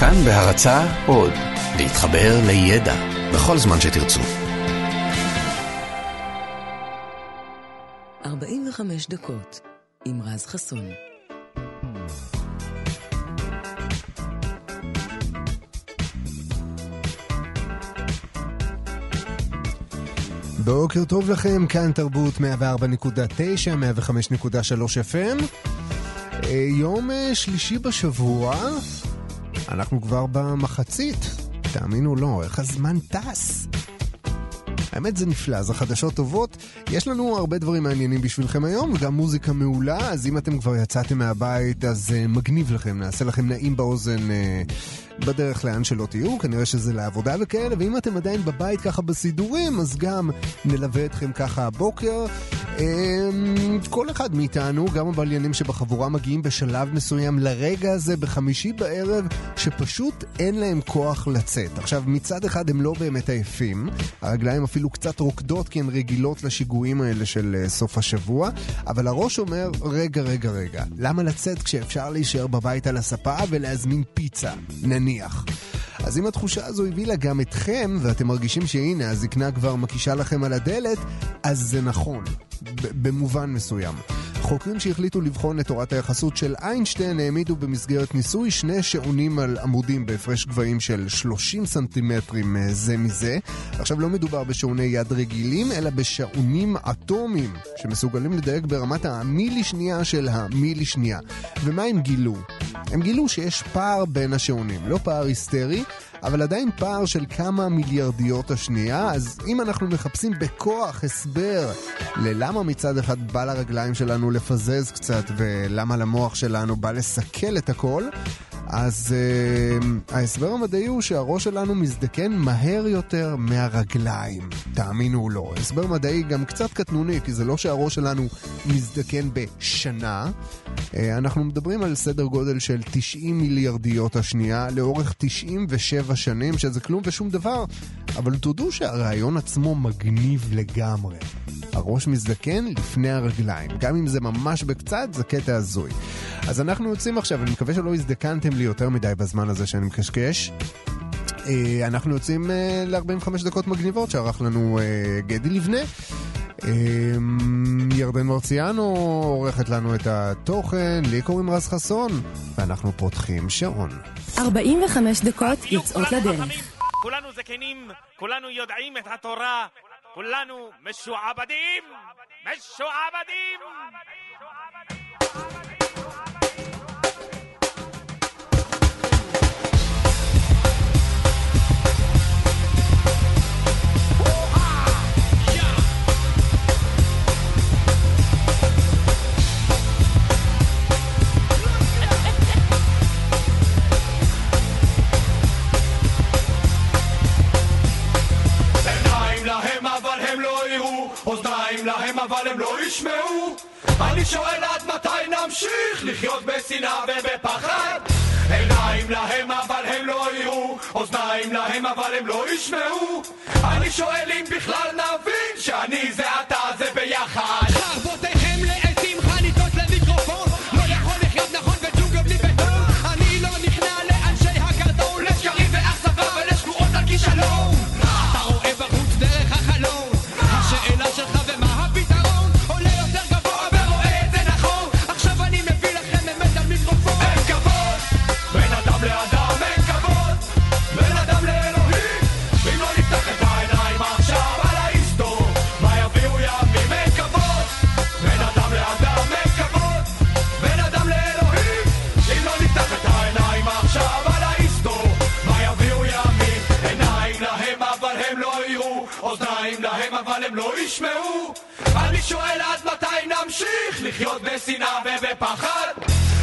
כאן בהרצה עוד, להתחבר לידע בכל זמן שתרצו. 45 דקות עם רז חסון. בוקר טוב לכם, כאן תרבות 104.9, 105.3 FM. יום אה, שלישי בשבוע, אנחנו כבר במחצית, תאמינו לא, איך הזמן טס. האמת זה נפלא, זה חדשות טובות. יש לנו הרבה דברים מעניינים בשבילכם היום, וגם מוזיקה מעולה, אז אם אתם כבר יצאתם מהבית, אז uh, מגניב לכם, נעשה לכם נעים באוזן uh, בדרך לאן שלא תהיו, כנראה שזה לעבודה וכאלה, ואם אתם עדיין בבית ככה בסידורים, אז גם נלווה אתכם ככה הבוקר. Uh, כל אחד מאיתנו, גם הבליינים שבחבורה מגיעים בשלב מסוים לרגע הזה בחמישי בערב, שפשוט אין להם כוח לצאת. עכשיו, מצד אחד הם לא באמת עייפים, הרגליים אפילו קצת רוקדות כי הן רגילות לשיגועים האלה של uh, סוף השבוע, אבל הראש אומר, רגע, רגע, רגע, למה לצאת כשאפשר להישאר בבית על הספה ולהזמין פיצה, נניח? נניח. אז אם התחושה הזו הביאה גם אתכם, ואתם מרגישים שהנה, הזקנה כבר מקישה לכם על הדלת, אז זה נכון, במובן מסוים. חוקרים שהחליטו לבחון את תורת היחסות של איינשטיין העמידו במסגרת ניסוי שני שעונים על עמודים בהפרש גבהים של 30 סנטימטרים אה, זה מזה. עכשיו לא מדובר בשעוני יד רגילים, אלא בשעונים אטומיים, שמסוגלים לדייק ברמת המילי שנייה של המילי שנייה. ומה הם גילו? הם גילו שיש פער בין השעונים, לא פער היסטרי, אבל עדיין פער של כמה מיליארדיות השנייה, אז אם אנחנו מחפשים בכוח הסבר ללמה מצד אחד בא לרגליים שלנו לפזז קצת ולמה למוח שלנו בא לסכל את הכל, אז uh, ההסבר המדעי הוא שהראש שלנו מזדקן מהר יותר מהרגליים. תאמינו או לא. הסבר מדעי גם קצת קטנוני, כי זה לא שהראש שלנו מזדקן בשנה. Uh, אנחנו מדברים על סדר גודל של 90 מיליארדיות השנייה לאורך 97 שנים, שזה כלום ושום דבר. אבל תודו שהרעיון עצמו מגניב לגמרי. הראש מזדקן לפני הרגליים. גם אם זה ממש בקצת, זה קטע הזוי. אז אנחנו יוצאים עכשיו, אני מקווה שלא הזדקנתם לי יותר מדי בזמן הזה שאני מקשקש. אה, אנחנו יוצאים אה, ל-45 דקות מגניבות שערך לנו אה, גדי לבנה. ירדן מרציאנו עורכת לנו את התוכן, לי קוראים רז חסון, ואנחנו פותחים שעון. 45 דקות יוצאות לדרך. כולנו זקנים, כולנו יודעים את התורה, כולנו משועבדים! משועבדים! הם לא ישמעו. אני שואל עד מתי נמשיך לחיות בשנאה ובפחד? עיניים להם אבל הם לא יראו אוזניים להם אבל הם לא ישמעו. אני שואל אם בכלל נבין שאני זה אתה זה ביחד הם לא ישמעו. אני שואל עד מתי נמשיך לחיות בשנאה ובפחד?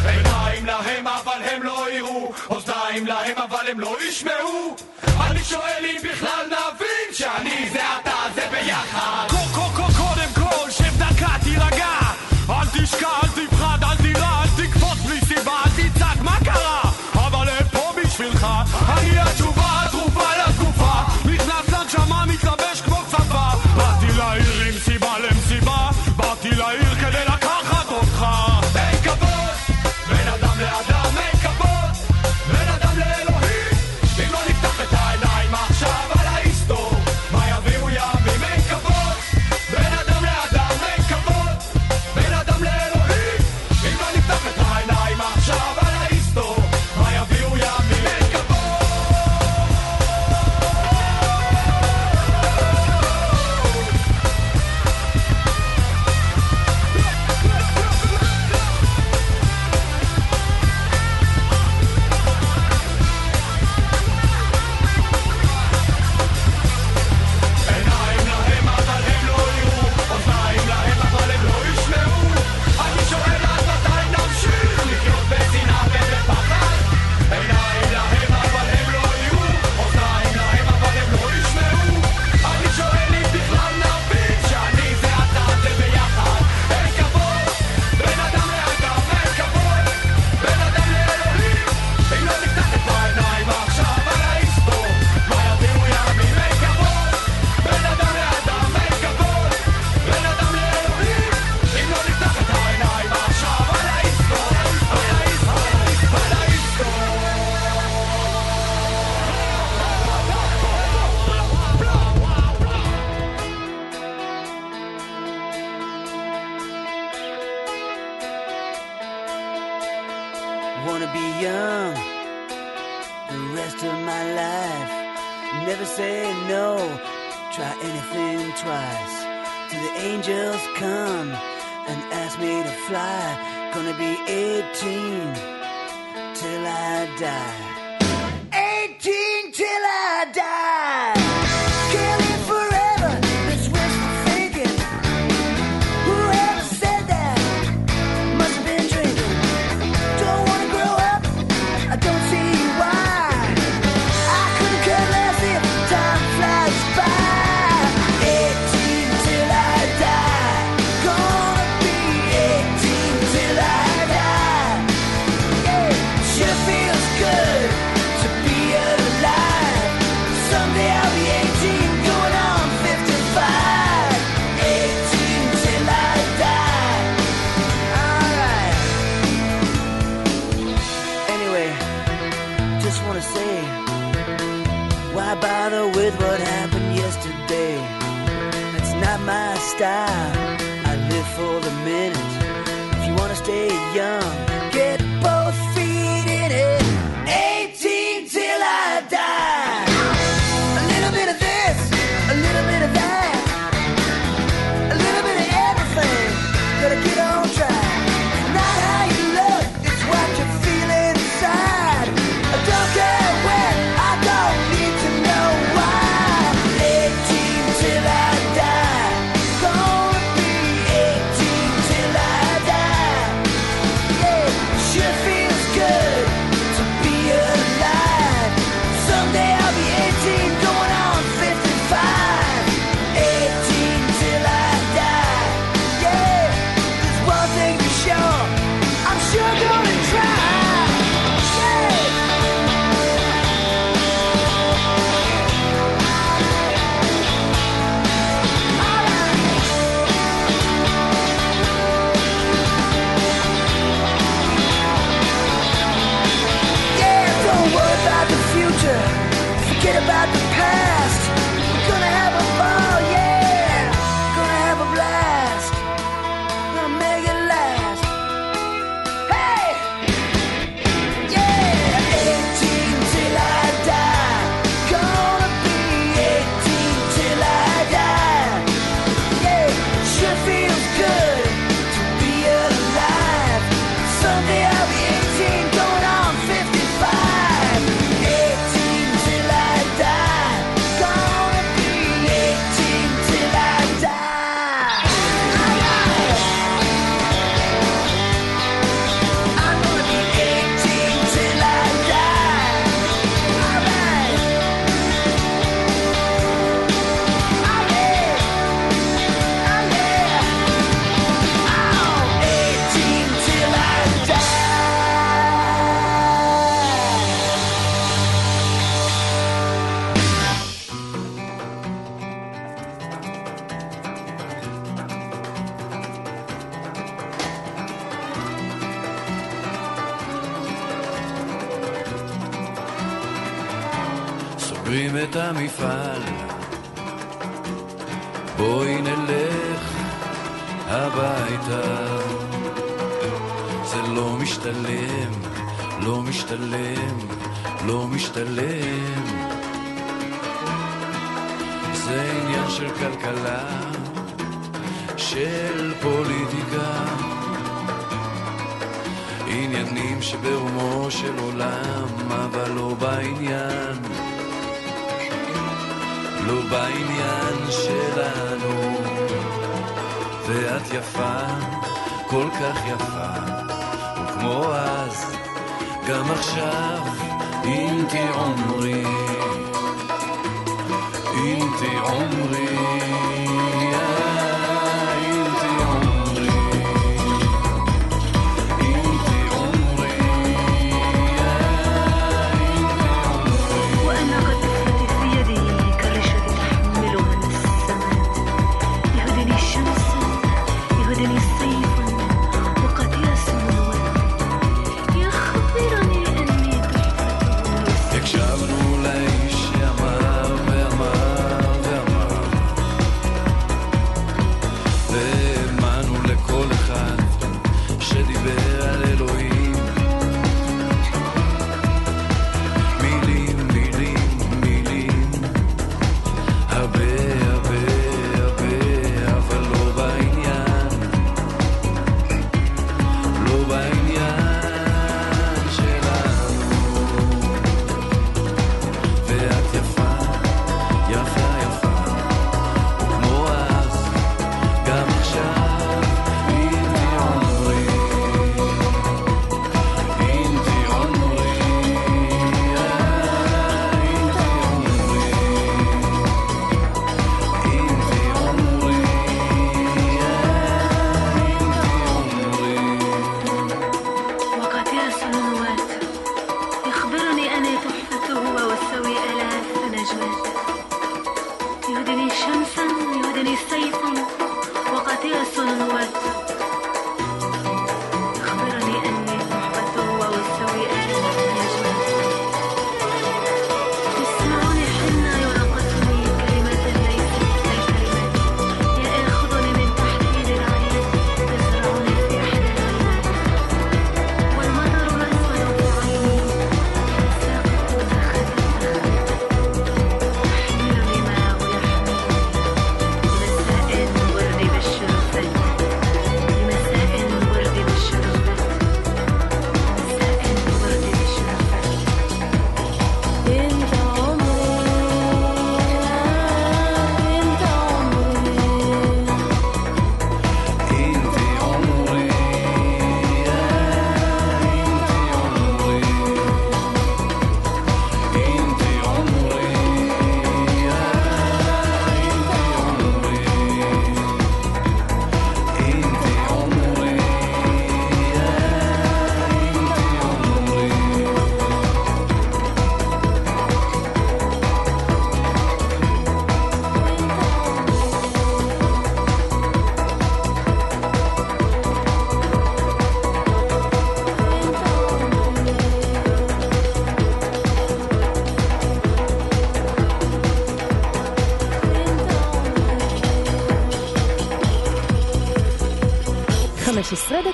עיניים להם אבל הם לא יראו. אוזניים להם אבל הם לא ישמעו. אני שואל אם בכלל נבין שאני זה אתה זה ביחד. קודם כל שב דקה תירגע. אל תשקע משתלם, לא משתלם, לא משתלם. זה עניין של כלכלה, של פוליטיקה, עניינים שברומו של עולם, אבל לא בעניין, לא בעניין שלנו. ואת יפה, כל כך יפה. כמו אז, גם עכשיו, אם תאומרי, אם תאומרי.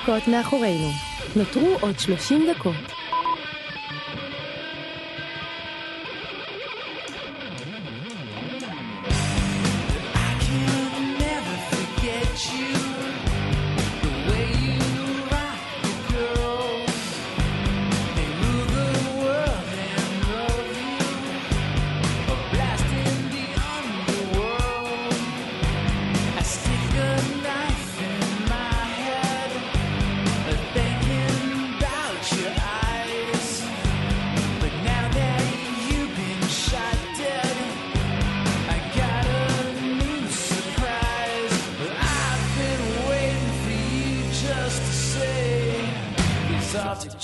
16 דקות מאחורינו. נותרו עוד 30 דקות.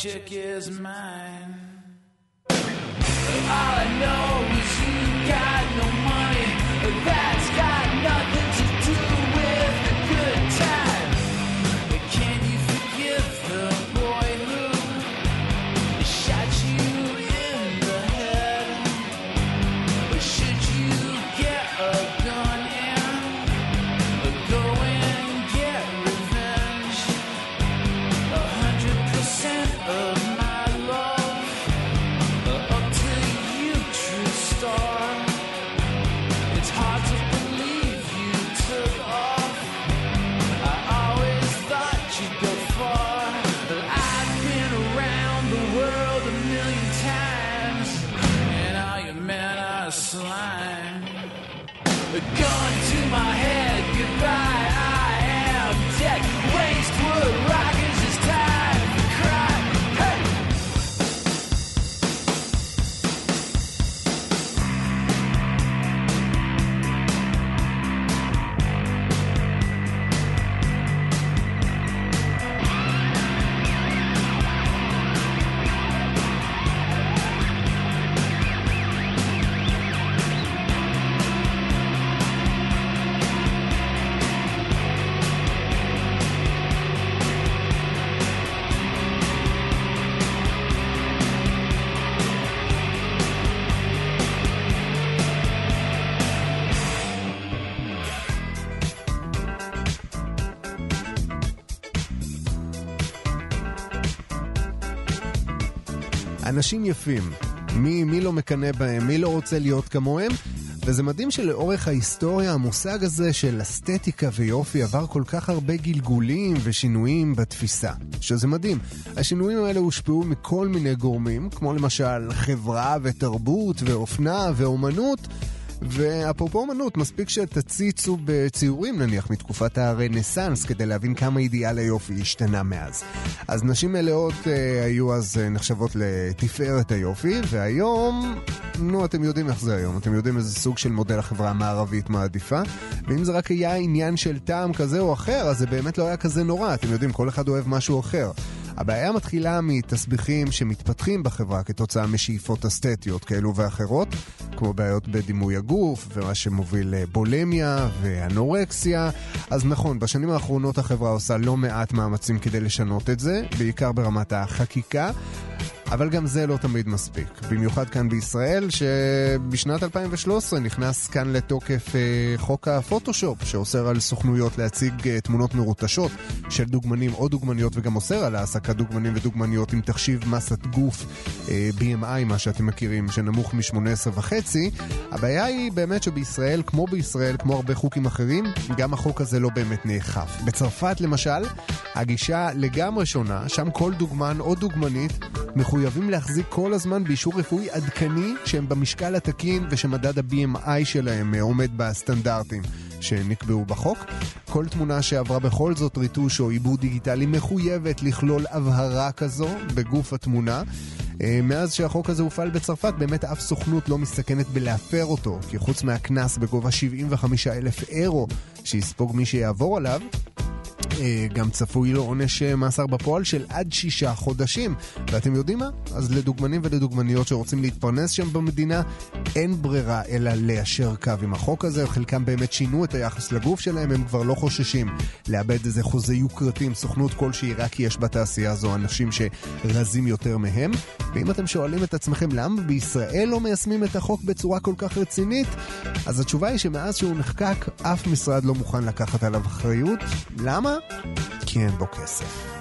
Chick is mine. All I know אנשים יפים. מי, מי לא מקנא בהם? מי לא רוצה להיות כמוהם? וזה מדהים שלאורך ההיסטוריה המושג הזה של אסתטיקה ויופי עבר כל כך הרבה גלגולים ושינויים בתפיסה. שזה מדהים. השינויים האלה הושפעו מכל מיני גורמים, כמו למשל חברה ותרבות ואופנה ואומנות. ואפרופו אומנות, מספיק שתציצו בציורים נניח מתקופת הרנסאנס כדי להבין כמה אידיאל היופי השתנה מאז. אז נשים מלאות אה, היו אז אה, נחשבות לתפארת היופי, והיום, נו אתם יודעים איך זה היום, אתם יודעים איזה סוג של מודל החברה המערבית מעדיפה, ואם זה רק היה עניין של טעם כזה או אחר, אז זה באמת לא היה כזה נורא, אתם יודעים, כל אחד אוהב משהו אחר. הבעיה מתחילה מתסביכים שמתפתחים בחברה כתוצאה משאיפות אסתטיות כאלו ואחרות, כמו בעיות בדימוי הגוף, ומה שמוביל לבולמיה ואנורקסיה. אז נכון, בשנים האחרונות החברה עושה לא מעט מאמצים כדי לשנות את זה, בעיקר ברמת החקיקה. אבל גם זה לא תמיד מספיק. במיוחד כאן בישראל, שבשנת 2013 נכנס כאן לתוקף אה, חוק הפוטושופ, שאוסר על סוכנויות להציג אה, תמונות מרוטשות של דוגמנים או דוגמניות, וגם אוסר על העסקת דוגמנים ודוגמניות עם תחשיב מסת גוף אה, BMI, מה שאתם מכירים, שנמוך מ-18.5. הבעיה היא באמת שבישראל, כמו בישראל, כמו הרבה חוקים אחרים, גם החוק הזה לא באמת נאכף. בצרפת למשל, הגישה לגמרי שונה, שם כל דוגמן או דוגמנית מחויבים להחזיק כל הזמן באישור רפואי עדכני שהם במשקל התקין ושמדד ה-BMI שלהם אה, עומד בסטנדרטים שנקבעו בחוק. כל תמונה שעברה בכל זאת ריטוש או עיבוד דיגיטלי מחויבת לכלול הבהרה כזו בגוף התמונה. אה, מאז שהחוק הזה הופעל בצרפת, באמת אף סוכנות לא מסתכנת בלהפר אותו, כי חוץ מהקנס בגובה 75 אלף אירו שיספוג מי שיעבור עליו, גם צפוי לו עונש אה, מאסר בפועל של עד שישה חודשים. ואתם יודעים מה? אז לדוגמנים ולדוגמניות שרוצים להתפרנס שם במדינה, אין ברירה אלא ליישר קו עם החוק הזה. חלקם באמת שינו את היחס לגוף שלהם, הם כבר לא חוששים לאבד איזה חוזה יוקרתי עם סוכנות כלשהי, רק כי יש בתעשייה הזו אנשים שרזים יותר מהם. ואם אתם שואלים את עצמכם למה בישראל לא מיישמים את החוק בצורה כל כך רצינית, אז התשובה היא שמאז שהוא נחקק, אף משרד לא מוכן לקחת עליו אחריות. למה? כי אין בו כסף.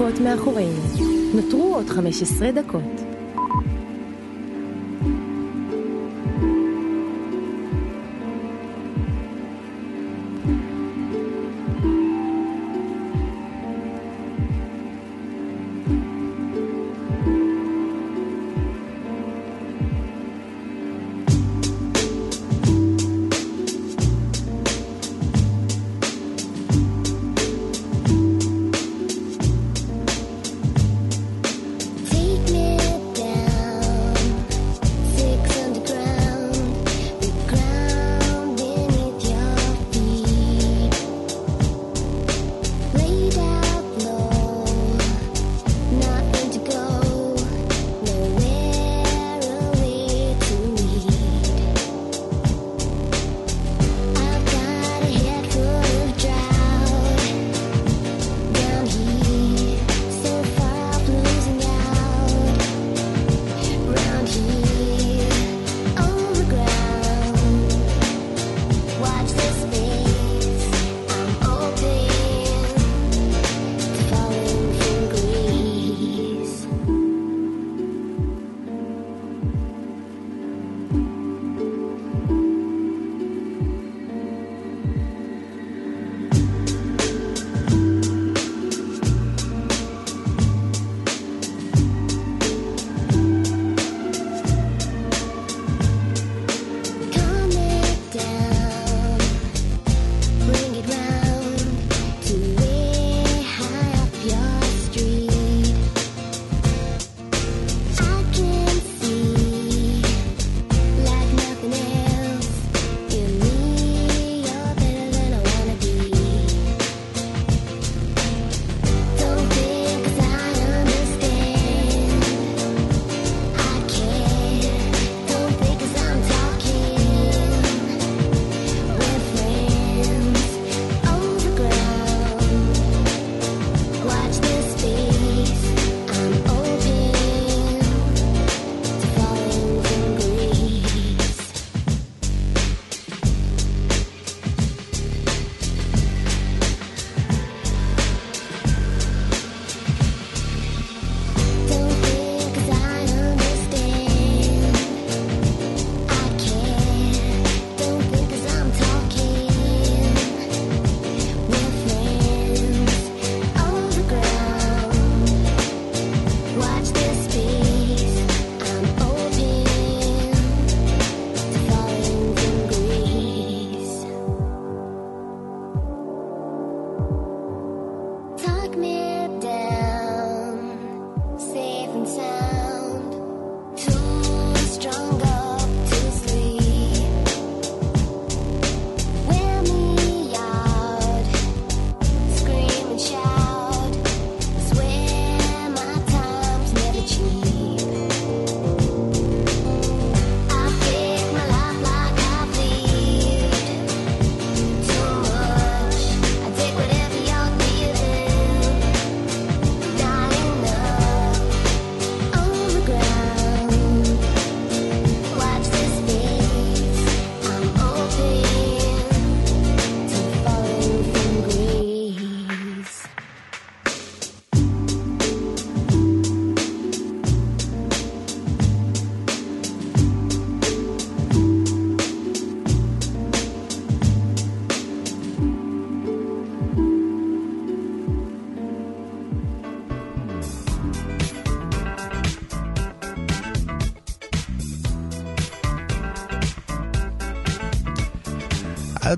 דקות מאחורינו. נותרו עוד 15 דקות.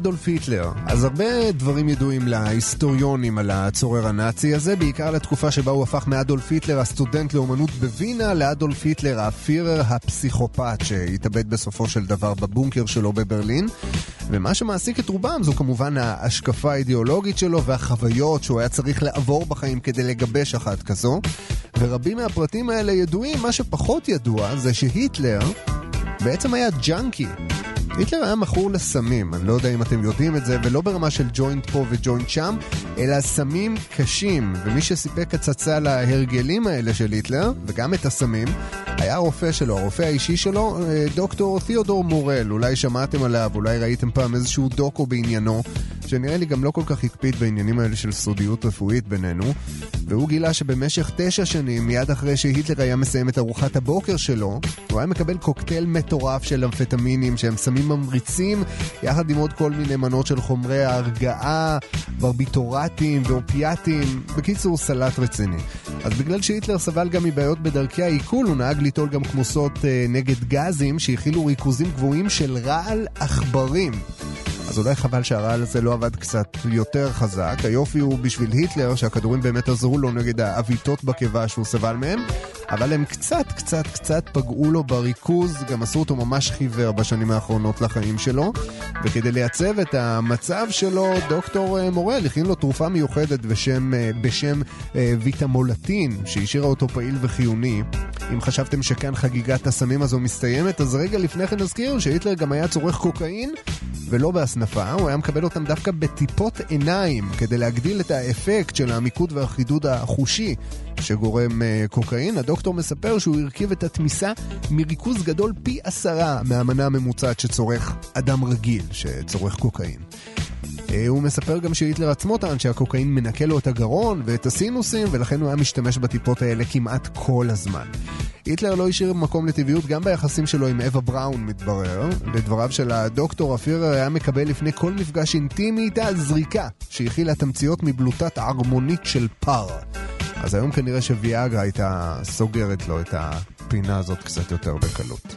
אדולף היטלר. אז הרבה דברים ידועים להיסטוריונים על הצורר הנאצי הזה, בעיקר לתקופה שבה הוא הפך מאדולף היטלר הסטודנט לאומנות בווינה לאדולף היטלר הפירר הפסיכופת שהתאבד בסופו של דבר בבונקר שלו בברלין. ומה שמעסיק את רובם זו כמובן ההשקפה האידיאולוגית שלו והחוויות שהוא היה צריך לעבור בחיים כדי לגבש אחת כזו. ורבים מהפרטים האלה ידועים, מה שפחות ידוע זה שהיטלר בעצם היה ג'אנקי. היטלר היה מכור לסמים, אני לא יודע אם אתם יודעים את זה, ולא ברמה של ג'וינט פה וג'וינט שם, אלא סמים קשים. ומי שסיפק הצצה להרגלים האלה של היטלר, וגם את הסמים, היה הרופא שלו, הרופא האישי שלו, אה, דוקטור תיאודור מורל. אולי שמעתם עליו, אולי ראיתם פעם איזשהו דוקו בעניינו, שנראה לי גם לא כל כך הקפיד בעניינים האלה של סודיות רפואית בינינו. והוא גילה שבמשך תשע שנים, מיד אחרי שהיטלר היה מסיים את ארוחת הבוקר שלו, הוא היה מקבל קוקטייל מטורף של אמפטמינים שהם סמים ממריצים, יחד עם עוד כל מיני מנות של חומרי ההרגעה, ברביטורטים ואופיאטים, בקיצור סלט רציני. אז בגלל שהיטלר סבל גם מבעיות בדרכי העיכול, הוא נהג ליטול גם כמוסות אה, נגד גזים שהכילו ריכוזים גבוהים של רעל עכברים. אז אולי חבל שהרעל הזה לא עבד קצת יותר חזק. היופי הוא בשביל היטלר שהכדורים באמת עזרו לו נגד העוויתות בקיבה שהוא סבל מהם, אבל הם קצת קצת קצת פגעו לו בריכוז, גם עשו אותו ממש חיוור בשנים האחרונות לחיים שלו. וכדי לייצב את המצב שלו, דוקטור אה, מורל הכין לו תרופה מיוחדת בשם, אה, בשם אה, ויטמולטין, שהשאירה אותו פעיל וחיוני. אם חשבתם שכאן חגיגת הסמים הזו מסתיימת, אז רגע לפני כן נזכיר שהיטלר גם היה צורך קוקאין, ולא בהסנפה, הוא היה מקבל אותם דווקא בטיפות עיניים, כדי להגדיל את האפקט של המיקוד והחידוד החושי שגורם uh, קוקאין. הדוקטור מספר שהוא הרכיב את התמיסה מריכוז גדול פי עשרה מהמנה הממוצעת שצורך אדם רגיל שצורך קוקאין. אה, הוא מספר גם שהיטלר עצמו טען שהקוקאין מנקה לו את הגרון ואת הסינוסים, ולכן הוא היה משתמש בטיפות האלה כמעט כל הזמן. היטלר לא השאיר מקום לטבעיות גם ביחסים שלו עם אווה בראון, מתברר. לדבריו של הדוקטור, הפירר היה מקבל לפני כל מפגש אינטימי איתה זריקה, שהכילה תמציות מבלוטת ערמונית של פר. אז היום כנראה שוויאגרה הייתה סוגרת לו את הפינה הזאת קצת יותר בקלות.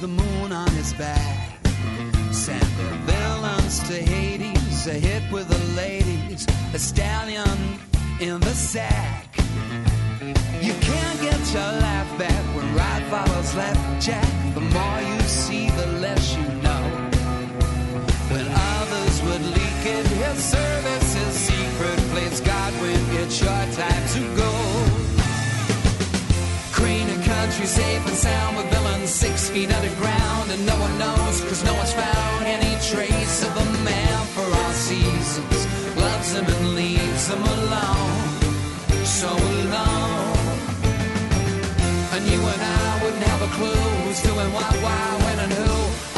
The moon on his back. Sent the villains to Hades, a hit with the ladies, a stallion in the sack. Feet underground, and no one knows, cause no one's found any trace of a man for all seasons. Loves him and leaves him alone, so alone. And you and I wouldn't have a clue who's doing what, why, when, and who.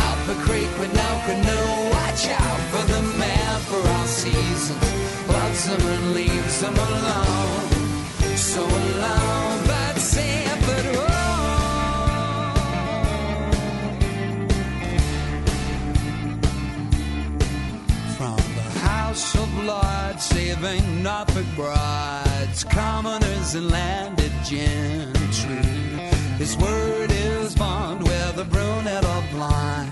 Up the creek with no canoe. Watch out for the man for all seasons. Loves him and leaves him alone. So alone, but safe of Lords, saving Norfolk brides, commoners and landed gentry. His word is bond, whether brunette or blind.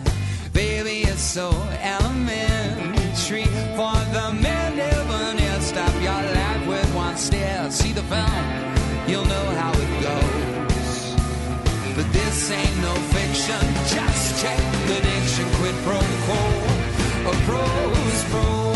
Baby, it's so elementary. For the men near stop your life with one stare. See the film, you'll know how it goes. But this ain't no fiction. Just check the diction. Quid pro quo. A pro's pro.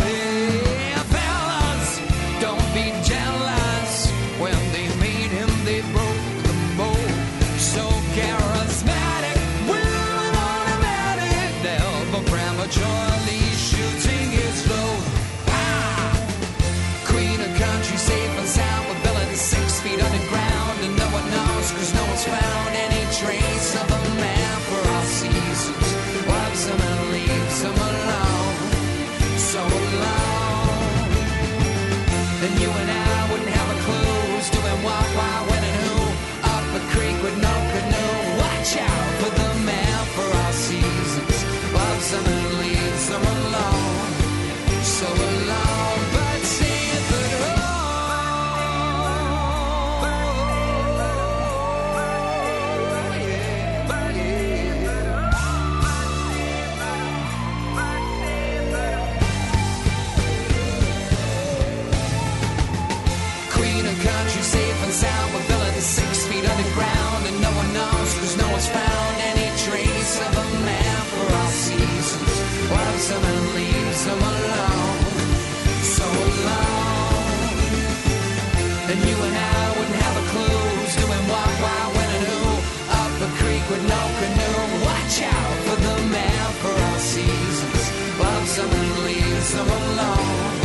someone leaves so alone,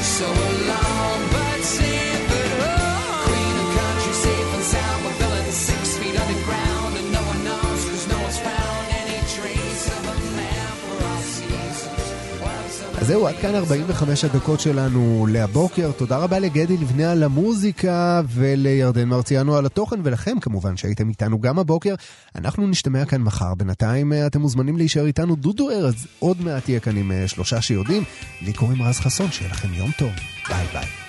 so alone, but see. אז זהו, עד כאן 45 הדקות שלנו להבוקר. תודה רבה לגדי לבנה על המוזיקה ולירדן מרציאנו על התוכן, ולכם כמובן שהייתם איתנו גם הבוקר. אנחנו נשתמע כאן מחר. בינתיים אה, אתם מוזמנים להישאר איתנו. דודו ארז עוד מעט יהיה כאן עם אה, שלושה שיודעים. לי קוראים רז חסון, שיהיה לכם יום טוב. ביי ביי.